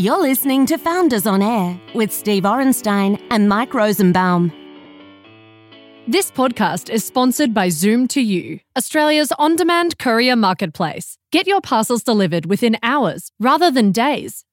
You're listening to Founders on Air with Steve Orenstein and Mike Rosenbaum. This podcast is sponsored by Zoom2U, Australia's on demand courier marketplace. Get your parcels delivered within hours rather than days.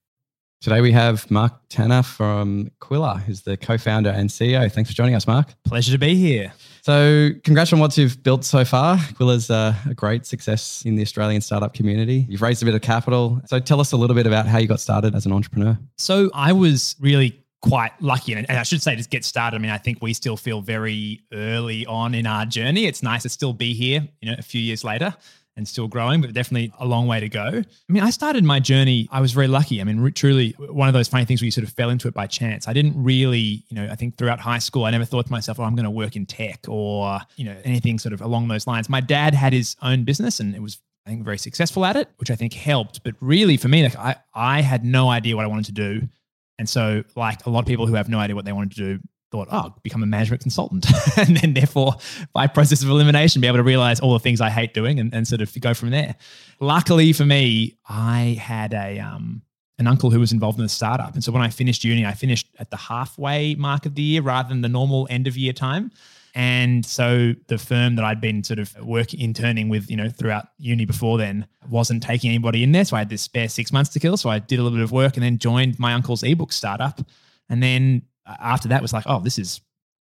Today we have Mark Tanner from Qwilr, who's the co-founder and CEO. Thanks for joining us, Mark. Pleasure to be here. So, congrats on what you've built so far. Qwilr's a, uh, a great success in the Australian startup community. You've raised a bit of capital. So, tell us a little bit about how you got started as an entrepreneur. So, I was really quite lucky and, I should say just get started. I mean, I think we still feel very early on in our journey. It's nice to still be here, you know, a few years later and still growing, but definitely a long way to go. I mean, I started my journey, I was very lucky. I mean, truly one of those funny things where you sort of fell into it by chance. I didn't really, you know, I think throughout high school, I never thought to myself, oh, I'm going to work in tech or, you know, anything sort of along those lines. My dad had his own business and it was I think very successful at it, which I think helped. But really for me, like I, I had no idea what I wanted to do. And so, like a lot of people who have no idea what they wanted to do, thought, oh, become a management consultant. and then, therefore, by process of elimination, be able to realize all the things I hate doing and, and sort of go from there. Luckily for me, I had a, um, an uncle who was involved in the startup. And so when I finished uni, I finished at the halfway mark of the year rather than the normal end of year time. And so the firm that I'd been sort of working interning with, you know, throughout uni before then wasn't taking anybody in there. So I had this spare six months to kill. So I did a little bit of work and then joined my uncle's ebook startup. And then after that was like, oh, this is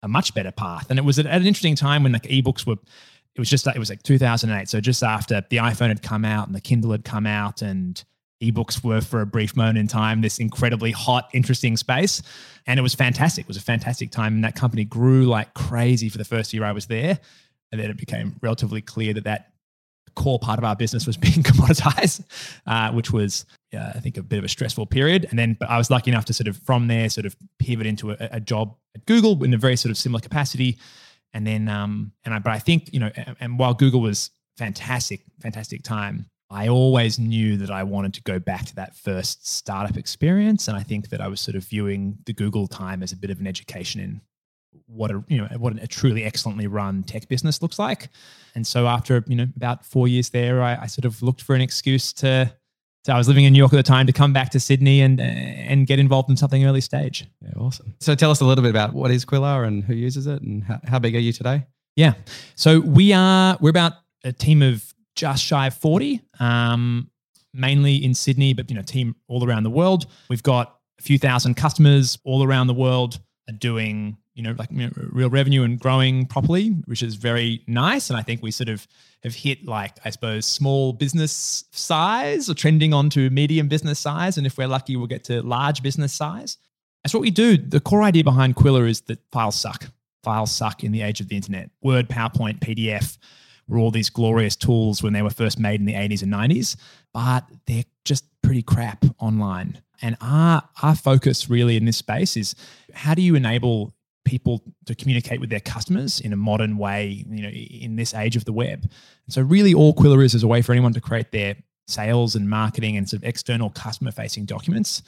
a much better path. And it was at, an interesting time when like ebooks were, it was just it was like 2008. So just after the iPhone had come out and the Kindle had come out and ebooks were for a brief moment in time this incredibly hot, interesting space. And it was fantastic. It was a fantastic time. And that company grew like crazy for the first year I was there. And then it became relatively clear that that core part of our business was being commoditized, uh, which was, uh, I think, a bit of a stressful period. And then, but I was lucky enough to sort of from there sort of pivot into a, a job at Google in a very sort of similar capacity. And then, um, and I, but I think, you know, and, and while Google was fantastic, fantastic time, I always knew that I wanted to go back to that first startup experience. And I think that I was sort of viewing the Google time as a bit of an education in what a you know what a truly excellently run tech business looks like. And so after you know about four years there, I, I sort of looked for an excuse to. So I was living in New York at the time to come back to Sydney and and get involved in something early stage. Yeah, awesome. So tell us a little bit about what is Qwilr and who uses it and how, how big are you today? Yeah, so we are we're about a team of just shy of forty, um, mainly in Sydney, but you know team all around the world. We've got a few thousand customers all around the world are doing you know, like you know, real revenue and growing properly, which is very nice. And I think we sort of have hit like, I suppose, small business size or trending onto medium business size. And if we're lucky, we'll get to large business size. That's what we do. The core idea behind Qwilr is that files suck. Files suck in the age of the internet. Word, PowerPoint, PDF were all these glorious tools when they were first made in the 80s and 90s, but they're just pretty crap online. And our, our focus really in this space is how do you enable people to communicate with their customers in a modern way, you know, in this age of the web. And so really all Qwilr is is a way for anyone to create their sales and marketing and sort of external customer facing documents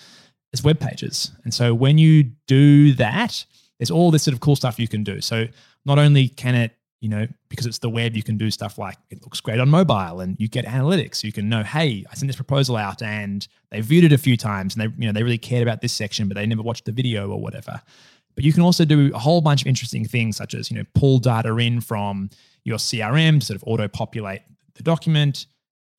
as web pages. And so when you do that, there's all this sort of cool stuff you can do. So not only can it, you know, because it's the web, you can do stuff like it looks great on mobile and you get analytics. You can know, hey, I sent this proposal out and they viewed it a few times and they, you know, they really cared about this section, but they never watched the video or whatever. But you can also do a whole bunch of interesting things, such as you know pull data in from your CRM to sort of auto populate the document.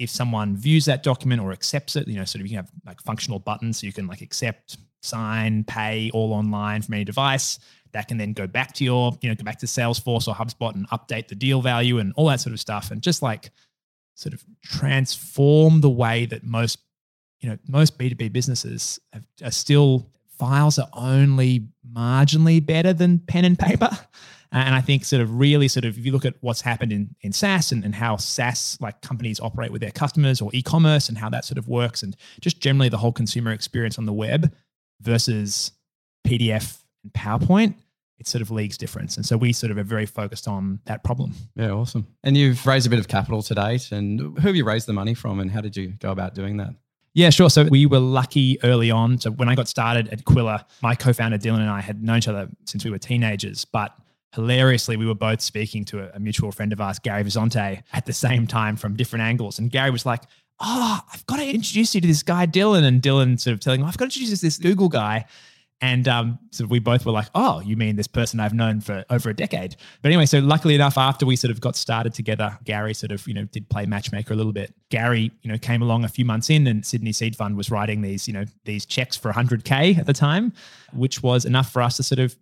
If someone views that document or accepts it, you know, sort of you can have like functional buttons, so you can like accept, sign, pay all online from any device. That can then go back to your, you know, go back to Salesforce or HubSpot and update the deal value and all that sort of stuff, and just like sort of transform the way that most, you know, most B two B businesses have, are still files are only marginally better than pen and paper. And I think sort of really sort of if you look at what's happened in, in SaaS and, and how SaaS like companies operate with their customers or e-commerce and how that sort of works and just generally the whole consumer experience on the web versus PDF and PowerPoint, it's sort of leagues difference. And so we sort of are very focused on that problem. Yeah, awesome. And you've raised a bit of capital to date. And who have you raised the money from and how did you go about doing that? Yeah, sure. So we were lucky early on. So when I got started at Qwilr, my co-founder Dylan and I had known each other since we were teenagers, but hilariously, we were both speaking to a, mutual friend of ours, Gary Vazonte, at the same time from different angles. And Gary was like, oh, I've got to introduce you to this guy, Dylan. And Dylan sort of telling him, I've got to introduce this Google guy. And um, so we both were like, oh, you mean this person I've known for over a decade? But anyway, so luckily enough, after we sort of got started together, Gary sort of, you know, did play matchmaker a little bit. Gary, you know, came along a few months in and Sydney Seed Fund was writing these, you know, these checks for 100K at the time, which was enough for us to sort of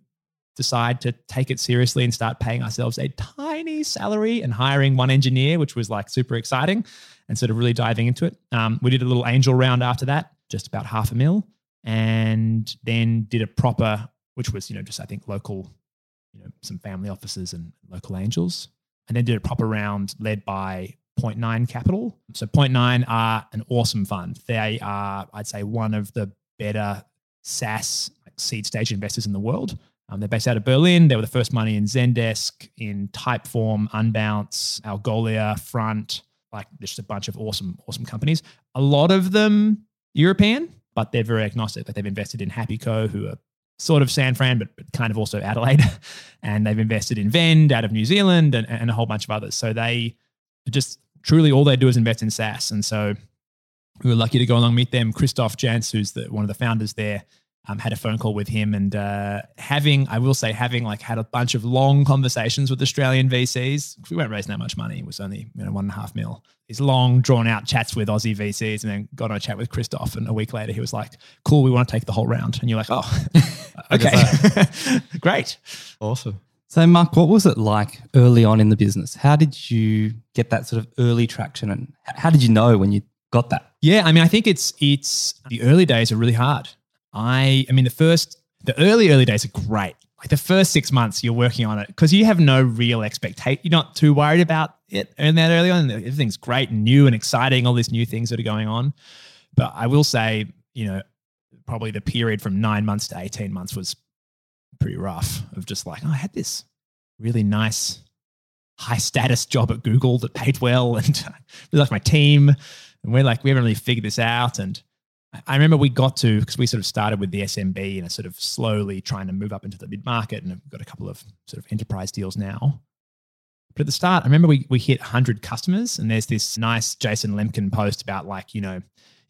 decide to take it seriously and start paying ourselves a tiny salary and hiring one engineer, which was like super exciting and sort of really diving into it. Um, we did a little angel round after that, just about half a mil, and then did a proper, which was, you know, just I think local, you know, some family offices and local angels, and then did a proper round led by Point Nine Capital. So Point Nine are an awesome fund. They are, I'd say, one of the better SaaS like seed stage investors in the world. Um, they're based out of Berlin. They were the first money in Zendesk, in Typeform, Unbounce, Algolia, Front, like there's just a bunch of awesome, awesome companies. A lot of them European, but they're very agnostic. Like they've invested in HappyCo, who are sort of San Fran, but, but kind of also Adelaide. and they've invested in Vend out of New Zealand and, and a whole bunch of others. So they just truly all they do is invest in SaaS. And so we were lucky to go along meet them. Christoph Janz, who's the, one of the founders there, um, had a phone call with him and uh, having, I will say, having like had a bunch of long conversations with Australian VCs. We weren't raising that much money; it was only you know one and a half mil. These long, drawn out chats with Aussie VCs, and then got on a chat with Christoph. And a week later, he was like, "Cool, we want to take the whole round." And you're like, "Oh, okay, great, Awesome. So, Mark, what was it like early on in the business? How did you get that sort of early traction, and how did you know when you got that? Yeah, I mean, I think it's it's the early days are really hard. I I mean, the first the early early days are great. Like the first six months, you're working on it because you have no real expectation. You're not too worried about it and that early on. Everything's great and new and exciting. All these new things that are going on. But I will say, you know, probably the period from nine months to eighteen months was pretty rough. Of just like, oh, I had this really nice high status job at Google that paid well and really like my team. And we're like, we haven't really figured this out. And I remember we got to, because we sort of started with the SMB and are sort of slowly trying to move up into the mid market and have got a couple of sort of enterprise deals now. But at the start, I remember we, we hit 100 customers and there's this nice Jason Lemkin post about like, you know,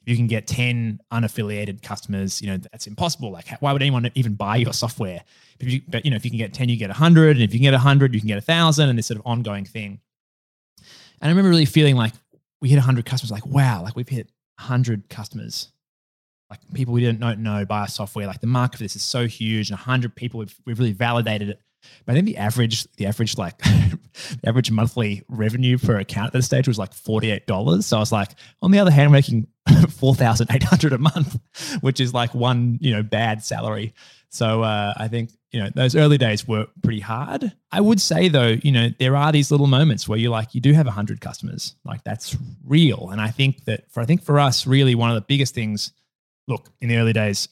if you can get 10 unaffiliated customers, you know, that's impossible. Like, why would anyone even buy your software? But, you, but, you know, if you can get 10, you get 100. And if you can get 100, you can get 1,000 and this sort of ongoing thing. And I remember really feeling like we hit 100 customers, like, wow, like we've hit 100 customers. Like people we didn't know, know buy our software. Like the market for this is so huge and 100 people, we've, we've really validated it. But I think the average, the average like the average monthly revenue per account at this stage was like $48. So I was like, on the other hand, making 4,800 a month, which is like one, you know, bad salary. So uh, I think, you know, those early days were pretty hard. I would say though, you know, there are these little moments where you're like, you do have 100 customers. Like that's real. And I think that for, I think for us, really one of the biggest things, look, in the early days,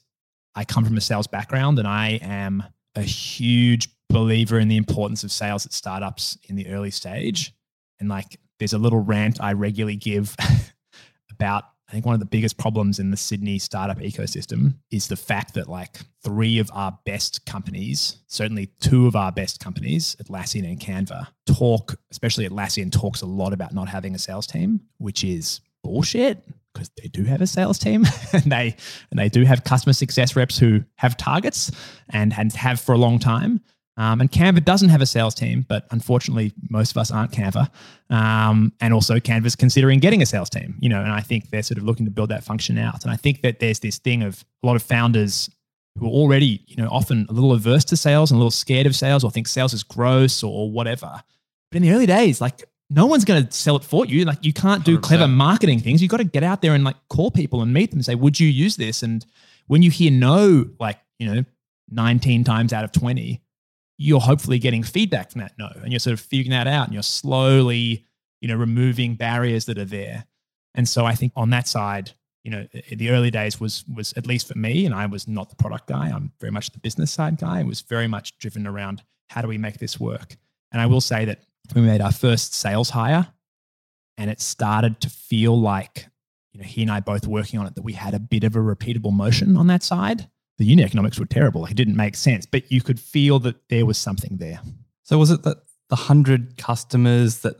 I come from a sales background and I am a huge believer in the importance of sales at startups in the early stage. And like, there's a little rant I regularly give about I think one of the biggest problems in the Sydney startup ecosystem is the fact that like three of our best companies, certainly two of our best companies, Atlassian and Canva, talk, especially Atlassian talks a lot about not having a sales team, which is bullshit because they do have a sales team and they and they do have customer success reps who have targets and, and have for a long time. Um, and Canva doesn't have a sales team, but unfortunately, most of us aren't Canva. Um, and also, Canva's considering getting a sales team, you know, and I think they're sort of looking to build that function out. And I think that there's this thing of a lot of founders who are already, you know, often a little averse to sales and a little scared of sales or think sales is gross or whatever. But in the early days, like no one's going to sell it for you. Like you can't do 100%. clever marketing things. You've got to get out there and like call people and meet them and say, would you use this? And when you hear no, like, you know, 19 times out of 20, you're hopefully getting feedback from that no. And you're sort of figuring that out and you're slowly, you know, removing barriers that are there. And so I think on that side, you know, the early days was was at least for me, and I was not the product guy. I'm very much the business side guy. It was very much driven around how do we make this work. And I will say that we made our first sales hire, and it started to feel like, you know, he and I both working on it that we had a bit of a repeatable motion on that side. The unit economics were terrible; it didn't make sense, but you could feel that there was something there. So, was it that the hundred customers that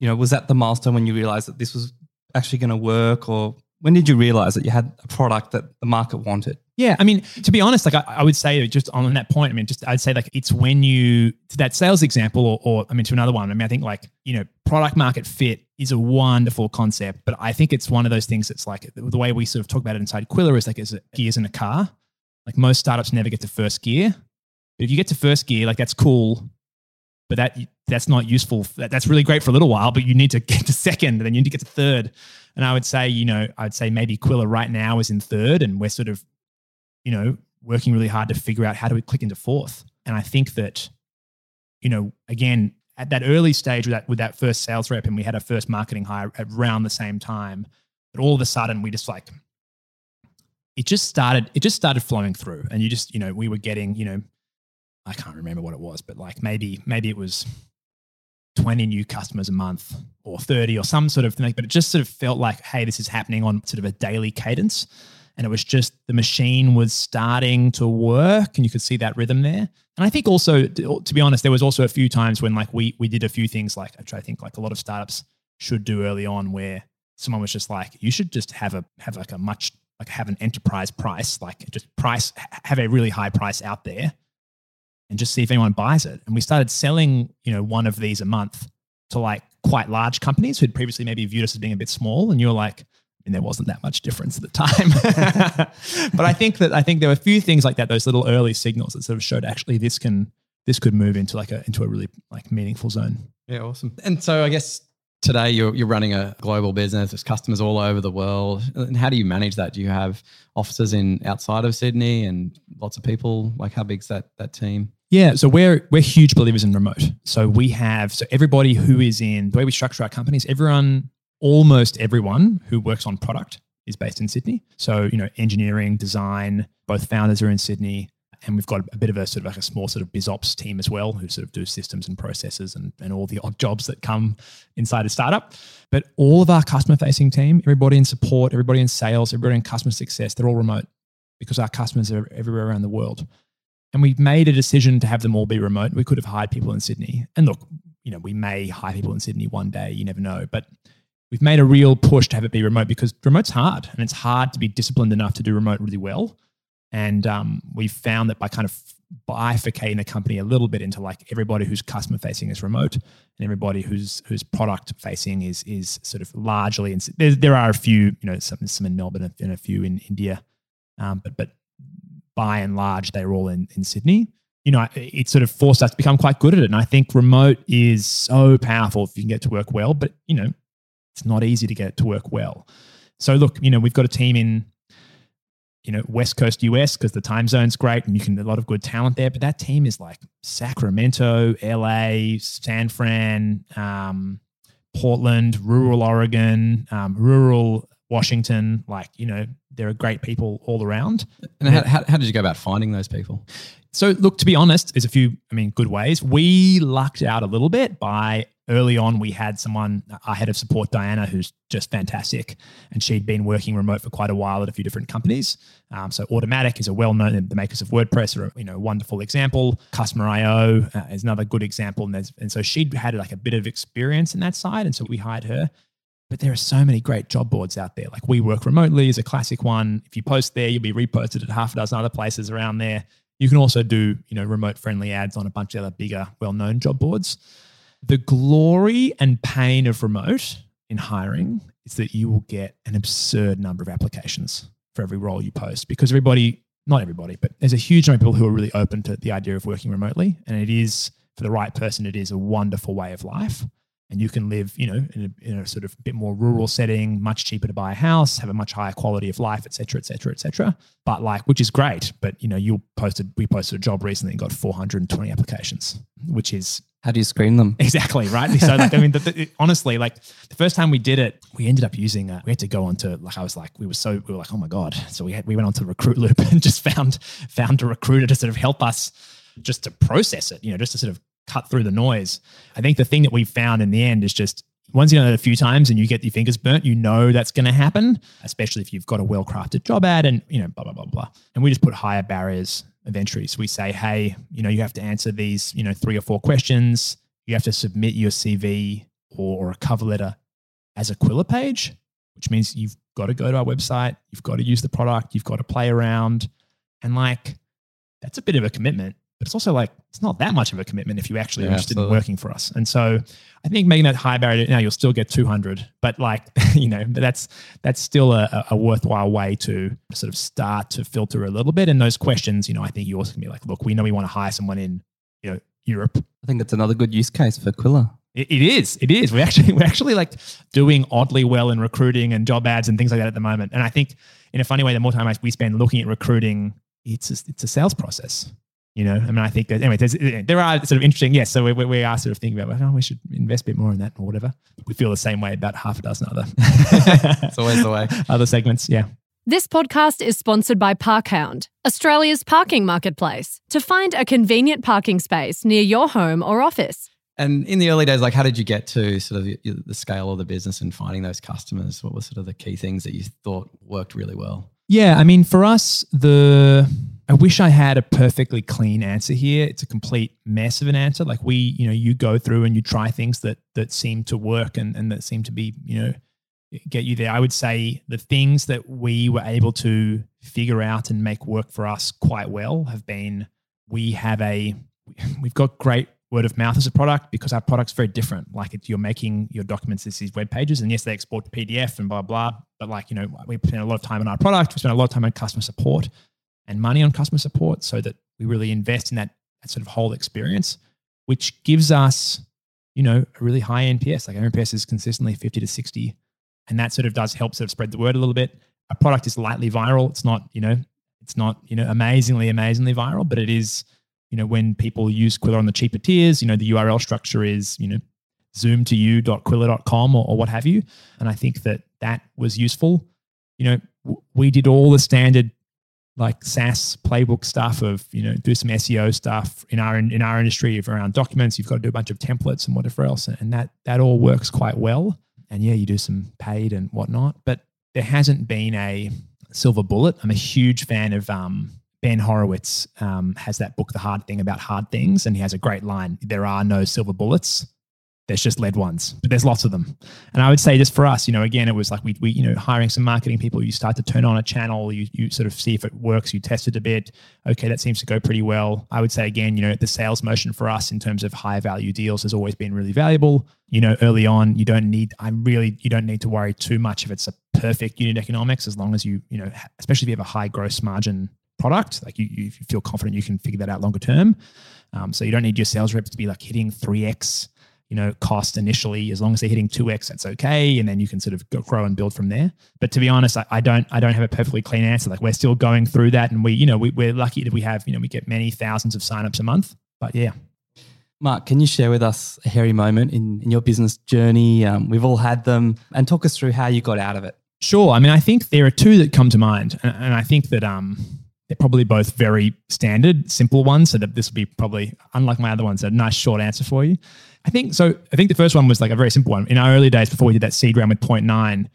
you know was that the milestone when you realized that this was actually going to work, or when did you realize that you had a product that the market wanted? Yeah, I mean, to be honest, like I, I, would say just on that point, I mean, just I'd say like it's when you to that sales example, or, or I mean, to another one. I mean, I think like you know, product market fit is a wonderful concept, but I think it's one of those things that's like the way we sort of talk about it inside Qwilr is like as gears in a car. Like most startups never get to first gear, but if you get to first gear, like that's cool, but that that's not useful. That, that's really great for a little while, but you need to get to second, and then you need to get to third. And I would say, you know, I'd say maybe Qwilr right now is in third, and we're sort of you know, working really hard to figure out how do we click into fourth. And I think that, you know, again, at that early stage with that with that first sales rep, and we had our first marketing hire around the same time, but all of a sudden we just like it just started it just started flowing through. And you just, you know, we were getting, you know, I can't remember what it was, but like maybe, maybe it was 20 new customers a month or 30 or some sort of thing. But it just sort of felt like, hey, this is happening on sort of a daily cadence and it was just the machine was starting to work and you could see that rhythm there. And i think also to be honest there was also a few times when like we we did a few things like i think like a lot of startups should do early on where someone was just like you should just have a have like a much like have an enterprise price like just price have a really high price out there and just see if anyone buys it. And we started selling you know one of these a month to like quite large companies who'd previously maybe viewed us as being a bit small and you're like mean, there wasn't that much difference at the time. but I think that I think there were a few things like that, those little early signals that sort of showed actually this can this could move into like a into a really like meaningful zone. Yeah, awesome. And so I guess today you're you're running a global business. There's customers all over the world. And how do you manage that? Do you have offices in outside of Sydney and lots of people? Like how big's that that team? Yeah, so we're we're huge believers in remote. So we have so everybody who is in the way we structure our companies, everyone almost everyone who works on product is based in Sydney. So, you know, engineering, design, both founders are in Sydney. And we've got a bit of a sort of like a small sort of biz ops team as well, who sort of do systems and processes and, and all the odd jobs that come inside a startup. But all of our customer facing team, everybody in support, everybody in sales, everybody in customer success, they're all remote because our customers are everywhere around the world. And we've made a decision to have them all be remote. We could have hired people in Sydney. And look, you know, we may hire people in Sydney one day, you never know. But we've made a real push to have it be remote because remote's hard and it's hard to be disciplined enough to do remote really well. And um, we've found that by kind of bifurcating the company a little bit into like everybody who's customer facing is remote and everybody who's who's product facing is is sort of largely in, there, there are a few you know some, some in Melbourne and a few in India. Um, but but by and large they're all in, in Sydney. You know it sort of forced us to become quite good at it. And I think remote is so powerful if you can get to work well but you know it's not easy to get it to work well. So look, you know, we've got a team in, you know, West Coast US because the time zone's great and you can a lot of good talent there. But that team is like Sacramento, LA, San Fran, um, Portland, rural Oregon, um, rural Washington. Like, you know, there are great people all around. And how, how, how did you go about finding those people? So, look, to be honest, there's a few, I mean, good ways. We lucked out a little bit by early on, we had someone, our head of support, Diana, who's just fantastic. And she'd been working remote for quite a while at a few different companies. Um, so Automattic is a well-known, the makers of WordPress are a you know, wonderful example. Customer IO uh, is another good example. And, and so she'd had like a bit of experience in that side. And so we hired her. But there are so many great job boards out there. Like We Work Remotely is a classic one. If you post there, you'll be reposted at half a dozen other places around there. You can also do, you know, remote friendly ads on a bunch of other bigger, well-known job boards. The glory and pain of remote in hiring is that you will get an absurd number of applications for every role you post because everybody, not everybody, but there's a huge number of people who are really open to the idea of working remotely. And it is, for the right person, it is a wonderful way of life and you can live, you know, in a, in a, sort of bit more rural setting, much cheaper to buy a house, have a much higher quality of life, et cetera, et cetera, et cetera. But like, which is great. But you know, you posted, we posted a job recently and got 420 applications, which is how do you screen them? Exactly right. So like, I mean, the, the, honestly, like the first time we did it, we ended up using. A, we had to go onto like I was like we were so we were like oh my god. So we had we went onto RecruitLoop and just found found a recruiter to sort of help us just to process it. You know, just to sort of cut through the noise. I think the thing that we found in the end is just once you know it a few times and you get your fingers burnt, you know that's going to happen, especially if you've got a well crafted job ad and, you know, blah, blah, blah, blah. And we just put higher barriers of entry. So we say, hey, you know, you have to answer these, you know, three or four questions. You have to submit your CV or, or a cover letter as a Qwilr page. which means you've got to go to our website, you've got to use the product, you've got to play around. And like, that's a bit of a commitment, but it's also like, it's not that much of a commitment if you actually Yeah, are interested absolutely. in working for us. And so I think making that high barrier, now you'll still get 200, but like, you know, but that's, that's still a, a worthwhile way to sort of start to filter a little bit. And those questions, you know, I think you also can be like, look, we know we want to hire someone in, you know, Europe I think that's another good use case for Qwilr. it, it is. It is. We actually we're actually like doing oddly well in recruiting and job ads and things like that at the moment. And I think in a funny way, the more time we spend looking at recruiting, it's a, it's a sales process. You know, I mean, I think that anyway, there's, eh, there are sort of interesting. Yes, so we, we we are sort of thinking about, oh, we should invest a bit more in that or whatever. We feel the same way about half a dozen other It's always the way. other segments. Yeah. This podcast is sponsored by Parkhound, Australia's parking marketplace. To find a convenient parking space near your home or office, And in the early days, like how did you get to sort of the, the scale of the business and finding those customers? What were sort of the key things that you thought worked really well? Yeah, I mean, for us, the I wish I had a perfectly clean answer here. It's a complete mess of an answer. Like we, you know, you go through and you try things that that seem to work and and that seem to be, you know, get you there. I would say the things that we were able to figure out and make work for us quite well have been we have a we've got great word of mouth as a product because our product's very different. Like you're making your documents as these web pages, and yes, they export to PDF and blah blah. But like you know, we spend a lot of time on our product. We spend a lot of time on customer support and money on customer support, so that we really invest in that, that sort of whole experience, which gives us, you know, a really high NPS. Like our NPS is consistently fifty to sixty, and that sort of does help sort of spread the word a little bit. Our product is lightly viral. It's not, you know, it's not, you know, amazingly, amazingly viral, but it is you know, when people use Qwilr on the cheaper tiers, you know, the URL structure is, you know, zoom to or, or what have you. And I think that that was useful. You know, w- we did all the standard like SaaS playbook stuff of, you know, do some SEO stuff in our, in our industry around documents. You've got to do a bunch of templates and whatever else. And that, that all works quite well. And yeah, you do some paid and whatnot, but there hasn't been a silver bullet. I'm a huge fan of, um, Ben Horowitz um, has that book, The Hard Thing About Hard Things, and he has a great line There are no silver bullets. There's just lead ones, but there's lots of them. And I would say just for us, you know, again, it was like we, we you know, hiring some marketing people, you start to turn on a channel, you, you sort of see if it works, you test it a bit. Okay, that seems to go pretty well. I would say again, you know, the sales motion for us in terms of high value deals has always been really valuable. You know, early on, you don't need, I'm really, you don't need to worry too much if it's a perfect unit economics as long as you, you know, especially if you have a high gross margin product. Like you, you feel confident you can figure that out longer term. Um, so you don't need your sales reps to be like hitting 3x, you know, cost initially. As long as they're hitting 2x, that's okay. And then you can sort of go, grow and build from there. But to be honest, I, I don't I don't have a perfectly clean answer. Like we're still going through that. And we, you know, we, we're lucky that we have, you know, we get many thousands of signups a month. But yeah. Mark, can you share with us a hairy moment in, in your business journey? Um, we've all had them and talk us through how you got out of it. Sure. I mean, I think there are two that come to mind. And, and I think that um they're probably both very standard, simple ones. So that this will be probably, unlike my other ones, a nice short answer for you. I think so. I think the first one was like a very simple one. In our early days, before we did that seed round with Point Nine,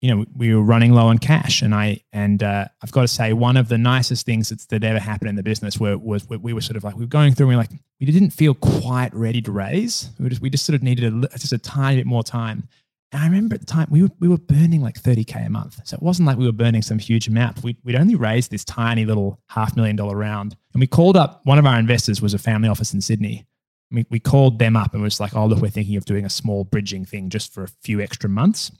you know, we were running low on cash, and I and uh, I've got to say, one of the nicest things that's, that ever happened in the business were, was we were sort of like we were going through, and we were like we didn't feel quite ready to raise. We just we just sort of needed a, just a tiny bit more time. And I remember at the time we were we were burning like 30k a month. So it wasn't like we were burning some huge amount. We, we'd only raised this tiny little half million dollar round. And we called up one of our investors was a family office in Sydney. We, we called them up and was like, oh, look, we're thinking of doing a small bridging thing just for a few extra months.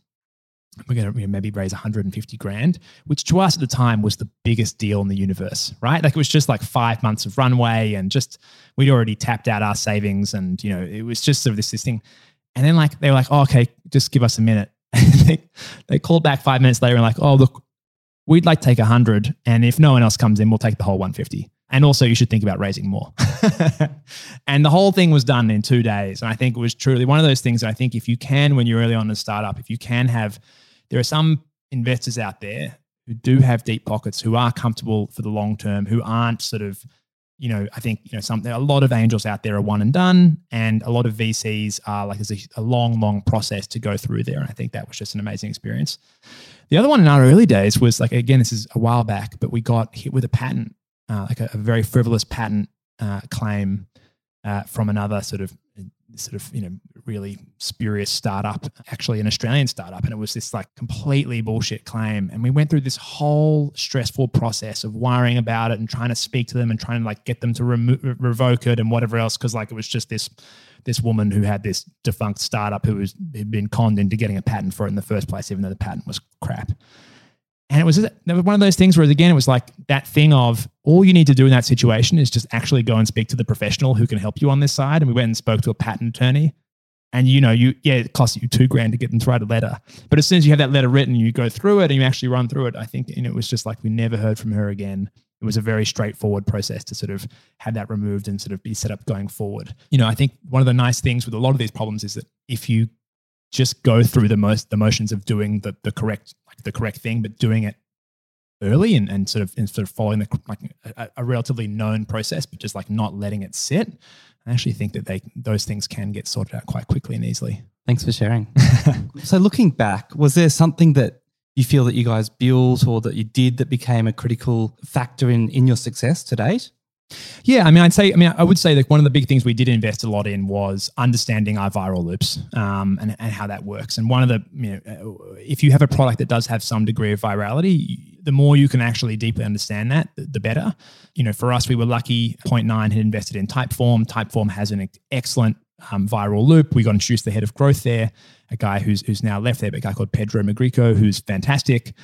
We're going to you know, maybe raise 150 grand, which to us at the time was the biggest deal in the universe, right? Like it was just like five months of runway and just we'd already tapped out our savings and, you know, it was just sort of this, this thing. And then like they were like, oh, okay, just give us a minute. they, they called back five minutes later and like, oh, look, we'd like to take 100. And if no one else comes in, we'll take the whole 150. And also, you should think about raising more. and the whole thing was done in two days. And I think it was truly one of those things I think if you can, when you're early on in a startup, if you can have, there are some investors out there who do have deep pockets, who are comfortable for the long term, who aren't sort of you know, I think you know some a lot of angels out there are one and done, and a lot of VCs are like there's a, a long, long process to go through there. And I think that was just an amazing experience. The other one in our early days was like again, this is a while back, but we got hit with a patent, uh, like a, a very frivolous patent uh, claim uh, from another sort of sort of you know really spurious startup, actually an Australian startup, and it was this like completely bullshit claim. And we went through this whole stressful process of worrying about it and trying to speak to them and trying to like get them to remo- revoke it and whatever else because like it was just this this woman who had this defunct startup who was had been conned into getting a patent for it in the first place, even though the patent was crap. And it was, one of those things where, again, it was like that thing of all you need to do in that situation is just actually go and speak to the professional who can help you on this side. And we went and spoke to a patent attorney. And you know, you yeah, it costs you two grand to get them to write a letter. But as soon as you have that letter written, you go through it and you actually run through it. I think and it was just like we never heard from her again. It was a very straightforward process to sort of have that removed and sort of be set up going forward. You know, I think one of the nice things with a lot of these problems is that if you just go through the most the motions of doing the the correct the correct thing, but doing it early and, and sort of and sort of following the like a, a, relatively known process, but just like not letting it sit. I actually think that they those things can get sorted out quite quickly and easily. Thanks for sharing. so looking back, was there something that you feel that you guys built or that you did that became a critical factor in in your success to date? Yeah, I mean, I'd say, I mean, I would say that one of the big things we did invest a lot in was understanding our viral loops um, and, and how that works. And one of the, you know, if you have a product that does have some degree of virality, the more you can actually deeply understand that, the better. You know, for us, we were lucky. Point Nine had invested in Typeform. Typeform has an excellent um, viral loop. We got introduced the head of growth there, a guy who's who's now left there, but a guy called Pedro Magrico, who's fantastic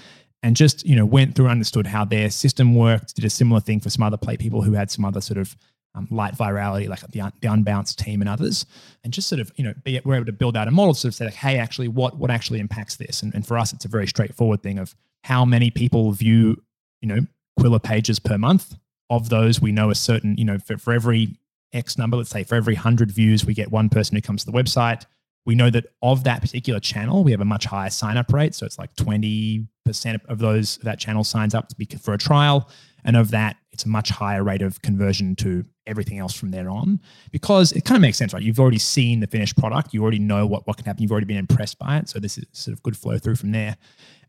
and just you know went through understood how their system worked did a similar thing for some other play people who had some other sort of um, light virality like the, the unbounced team and others. And just sort of you know be, we're able to build out a model to sort of say like hey actually what what actually impacts this? And, and for us it's a very straightforward thing of how many people view you know Qwilr pages per month. Of those we know a certain you know for, for every x number let's say for every 100 views we get one person who comes to the website we know that of that particular channel, we have a much higher sign up rate. So it's like 20% of those, that channel signs up to be for a trial. And of that, it's a much higher rate of conversion to everything else from there on because it kind of makes sense, right? You've already seen the finished product. You already know what, what can happen. You've already been impressed by it. So this is sort of good flow through from there.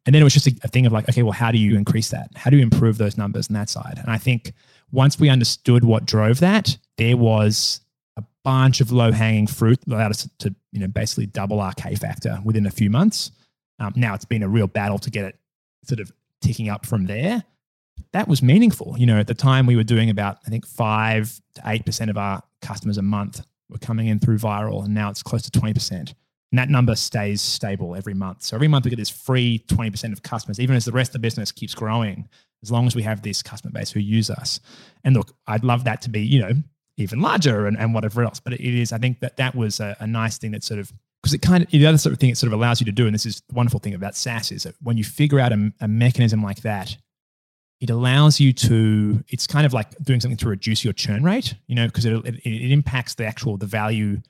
And then it was just a, a thing of like, okay, well, how do you increase that? How do you improve those numbers on that side? And I think once we understood what drove that, there was bunch of low hanging fruit that allowed us to, you know, basically double our K factor within a few months. Um, now it's been a real battle to get it sort of ticking up from there. That was meaningful. You know, at the time we were doing about, I think, five to 8% of our customers a month were coming in through viral, and now it's close to 20%. And that number stays stable every month. So every month we get this free 20% of customers, even as the rest of the business keeps growing, as long as we have this customer base who use us. And look, I'd love that to be, you know, even larger and, and whatever else. But it is, I think that that was a, a nice thing that sort of because it kind of the other sort of thing it sort of allows you to do, and this is the wonderful thing about SaaS is that when you figure out a, a mechanism like that, it allows you to. It's kind of like doing something to reduce your churn rate, you know, because it, it, it impacts the actual the value.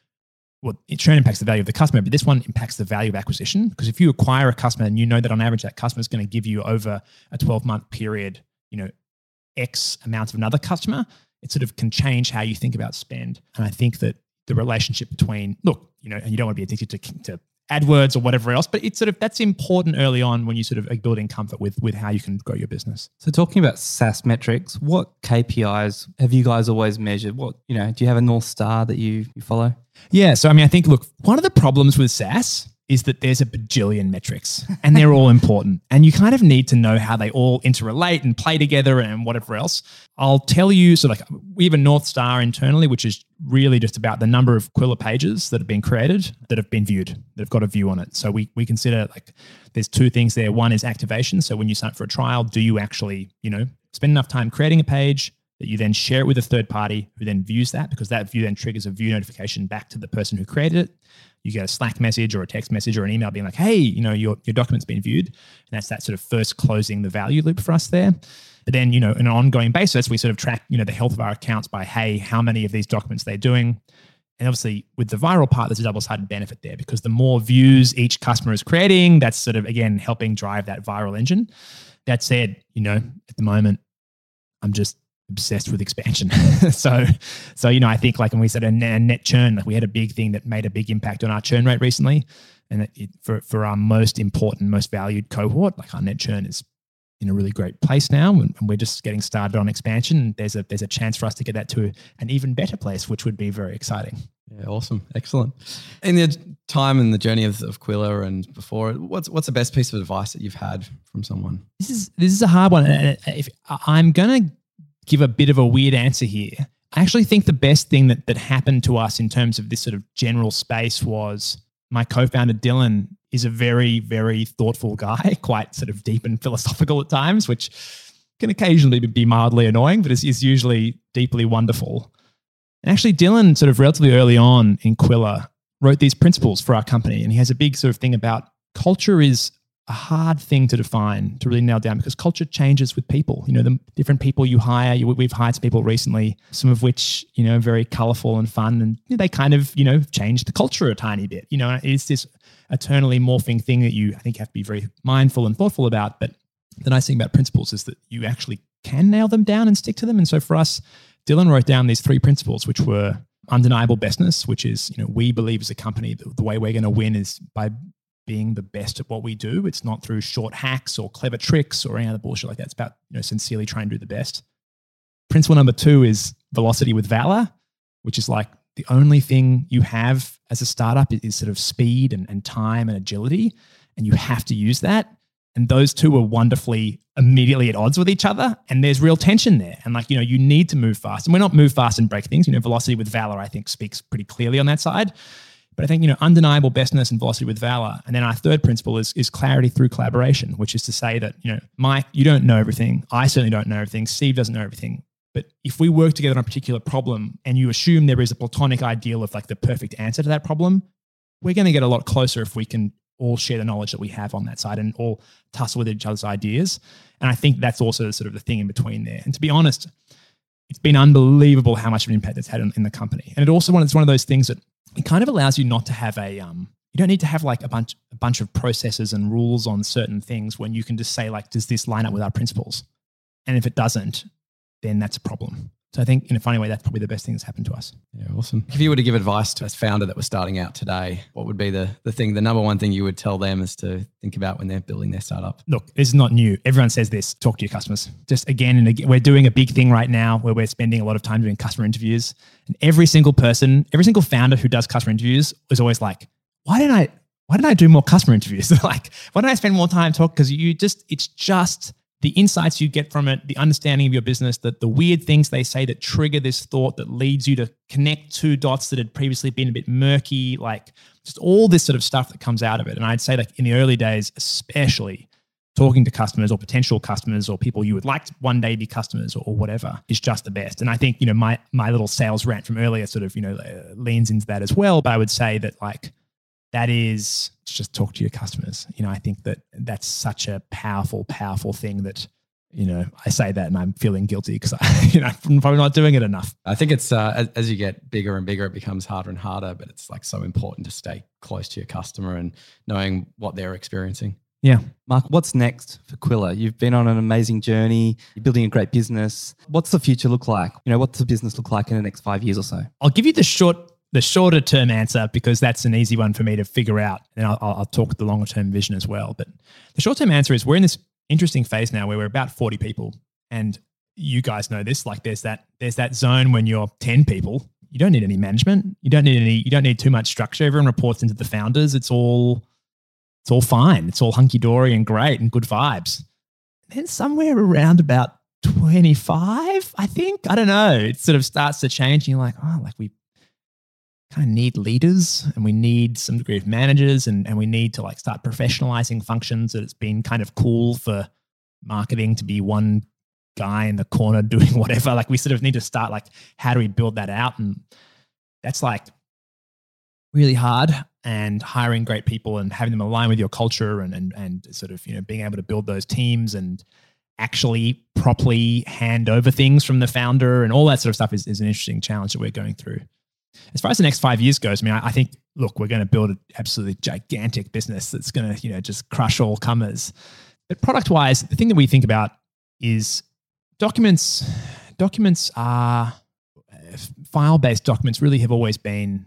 Well, it churn impacts the value of the customer, but this one impacts the value of acquisition. Because if you acquire a customer and you know that on average that customer is going to give you over a 12 month period, you know, X amount of another customer, it sort of can change how you think about spend. And I think that the relationship between, look, you know, and you don't want to be addicted to, to AdWords or whatever else, but it's sort of that's important early on when you sort of are building comfort with with how you can grow your business. So talking about SaaS metrics, what KPIs have you guys always measured? What, you know, do you have a North Star that you, you follow? Yeah. So I mean, I think look, one of the problems with SaaS is that there's a bajillion metrics and they're all important. And you kind of need to know how they all interrelate and play together and whatever else. I'll tell you, so like we have a North Star internally, which is really just about the number of Qwilr pages that have been created that have been viewed, that have got a view on it. So we we consider like there's two things there. One is activation. So when you sign up for a trial, do you actually, you know, spend enough time creating a page that you then share it with a third party who then views that because that view then triggers a view notification back to the person who created it you get a Slack message or a text message or an email being like, hey, you know, your, your document's been viewed. And that's that sort of first closing the value loop for us there. But then, you know, on an ongoing basis, we sort of track, you know, the health of our accounts by, hey, how many of these documents they're doing. And obviously, with the viral part, there's a double sided benefit there because the more views each customer is creating, that's sort of, again, helping drive that viral engine. That said, you know, at the moment, I'm just obsessed with expansion. so, so you know, I think like when we said a net churn, like we had a big thing that made a big impact on our churn rate recently, and it, for for our most important, most valued cohort, like our net churn is in a really great place now, and, and we're just getting started on expansion. There's a there's a chance for us to get that to an even better place, which would be very exciting. Yeah, awesome, excellent. In the time and the journey of, of Qwilr and before, what's what's the best piece of advice that you've had from someone? This is this is a hard one. Uh, uh, if I'm gonna give a bit of a weird answer here, I actually think the best thing that that happened to us in terms of this sort of general space was my co-founder Dylan is a very very thoughtful guy, quite sort of deep and philosophical at times, which can occasionally be mildly annoying, but is, is usually deeply wonderful. And actually, Dylan, sort of relatively early on in Qwilr, wrote these principles for our company. And he has a big sort of thing about culture is a hard thing to define, to really nail down, because culture changes with people. You know, the different people you hire, you, we've hired some people recently, some of which, you know, very colorful and fun. And they kind of, you know, change the culture a tiny bit. You know, it's this eternally morphing thing that you, I think, have to be very mindful and thoughtful about. But the nice thing about principles is that you actually can nail them down and stick to them. And so for us, Dylan wrote down these three principles, which were undeniable bestness, which is, you know, we believe as a company the way we're going to win is by being the best at what we do. It's not through short hacks or clever tricks or any other bullshit like that. It's about you know sincerely trying to do the best. Principle number two is velocity with valor, which is like the only thing you have as a startup is, sort of speed and, and time and agility, and you have to use that. And those two are wonderfully immediately at odds with each other. And there's real tension there. And like, you know, you need to move fast. And we're not move fast and break things. You know, velocity with valor, I think, speaks pretty clearly on that side. But I think, you know, undeniable bestness and velocity with valor. And then our third principle is, is clarity through collaboration, which is to say that, you know, Mike, you don't know everything. I certainly don't know everything. Steve doesn't know everything. But if we work together on a particular problem and you assume there is a platonic ideal of like the perfect answer to that problem, we're going to get a lot closer if we can all share the knowledge that we have on that side and all tussle with each other's ideas. And I think that's also sort of the thing in between there. And to be honest, it's been unbelievable how much of an impact it's had in, in the company. And it also one, it's one of those things that it kind of allows you not to have a um, you don't need to have like a bunch a bunch of processes and rules on certain things when you can just say like does this line up with our principles? And if it doesn't then that's a problem so i think in a funny way that's probably the best thing that's happened to us. Yeah awesome. If you were to give advice to a founder that was starting out today what would be the the thing the number one thing you would tell them is to think about when they're building their startup? Look this is not new. Everyone says this talk to your customers. Just again and again we're doing a big thing right now where we're spending a lot of time doing customer interviews. And every single person, every single founder who does customer interviews is always like, why didn't I, why didn't I do more customer interviews? like, why don't I spend more time talking? Because you just, it's just the insights you get from it, the understanding of your business, that the weird things they say that trigger this thought that leads you to connect two dots that had previously been a bit murky, like just all this sort of stuff that comes out of it. And I'd say like in the early days, especially, talking to customers or potential customers or people you would like to one day be customers or, or, whatever is just the best. And I think, you know, my my little sales rant from earlier sort of, you know, uh, leans into that as well. But I would say that like that is just talk to your customers. You know, I think that that's such a powerful, powerful thing that you know, I say that and I'm feeling guilty because I, you know, I'm probably not doing it enough. I think it's uh, as, as, you get bigger and bigger, it becomes harder and harder. But it's like so important to stay close to your customer and knowing what they're experiencing. Yeah. Mark, what's next for Qwilr? You've been on an amazing journey. You're building a great business. What's the future look like? You know, what's the business look like in the next five years or so? I'll give you the short, the shorter term answer because that's an easy one for me to figure out. And I'll, I'll talk the longer term vision as well. But the short term answer is we're in this interesting phase now where we're about 40 people. And you guys know this, like there's that, there's that zone when you're 10 people. You don't need any management. You don't need any, you don't need too much structure. Everyone reports into the founders. It's all it's all fine. It's all hunky dory and great and good vibes. And then somewhere around about 25, I think, I don't know, it sort of starts to change. And you're like, oh, like we kind of need leaders and we need some degree of managers and, and we need to like start professionalizing functions that it's been kind of cool for marketing to be one guy in the corner doing whatever. Like we sort of need to start like, how do we build that out? And that's like really hard and hiring great people and having them align with your culture and, and, and sort of, you know, being able to build those teams and actually properly hand over things from the founder and all that sort of stuff is, is an interesting challenge that we're going through. As far as the next five years goes, I mean, I, I think, look, we're going to build an absolutely gigantic business that's going to, you know, just crush all comers. But product wise, the thing that we think about is documents. Documents are file based documents really have always been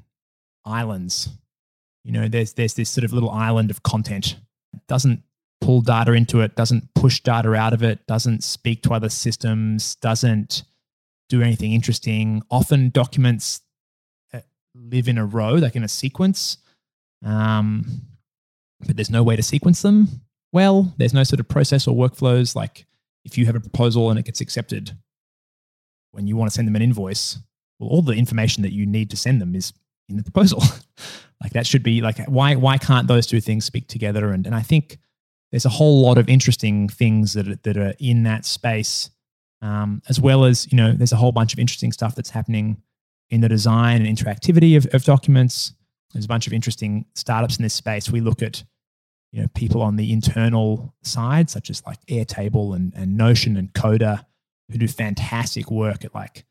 islands. You know, there's there's this sort of little island of content. It doesn't pull data into it, doesn't push data out of it, doesn't speak to other systems, doesn't do anything interesting. Often documents uh, live in a row, like in a sequence. Um, but there's no way to sequence them well. There's no sort of process or workflows. Like if you have a proposal and it gets accepted, when you want to send them an invoice, well, all the information that you need to send them is in the proposal. like that should be like why why can't those two things speak together? And and I think there's a whole lot of interesting things that are, that are in that space, um, as well as you know there's a whole bunch of interesting stuff that's happening in the design and interactivity of, of documents. There's a bunch of interesting startups in this space. We look at you know people on the internal side, such as like Airtable and, and Notion and Coda, who do fantastic work at like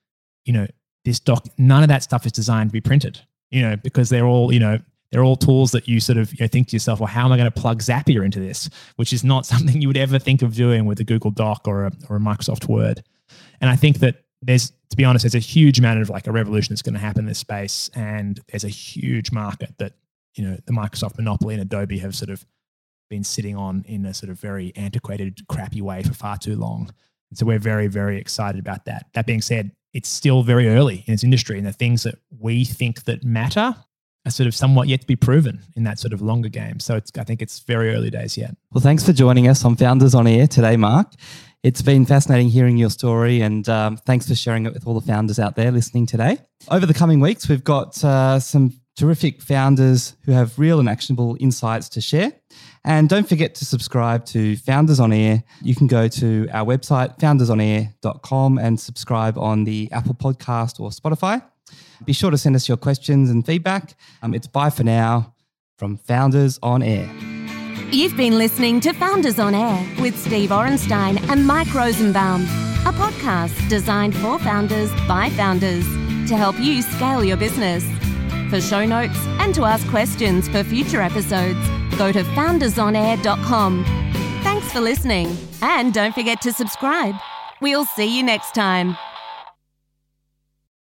you know this doc. None of that stuff is designed to be printed, you know, because they're all you know they're all tools that you sort of you know, think to yourself, well, how am I going to plug Zapier into this? Which is not something you would ever think of doing with a Google Doc or a, or a Microsoft Word. And I think that there's, to be honest, there's a huge amount of like a revolution that's going to happen in this space. And there's a huge market that, you know, the Microsoft monopoly and Adobe have sort of been sitting on in a sort of very antiquated, crappy way for far too long. And so we're very, very excited about that. That being said, it's still very early in its industry, and the things that we think that matter are sort of somewhat yet to be proven in that sort of longer game. So I think it's very early days yet. Well, thanks for joining us on Founders on Air today, Mark. It's been fascinating hearing your story, and um, thanks for sharing it with all the founders out there listening today. Over the coming weeks, we've got uh, some terrific founders who have real and actionable insights to share. And don't forget to subscribe to Founders on Air. You can go to our website, foundersonair.com, and subscribe on the Apple Podcast or Spotify. Be sure to send us your questions and feedback. Um, it's bye for now from Founders on Air. You've been listening to Founders on Air with Steve Orenstein and Mike Rosenbaum, a podcast designed for founders by founders to help you scale your business. For show notes and to ask questions for future episodes, go to foundersonair.com. Thanks for listening, and don't forget to subscribe. We'll see you next time.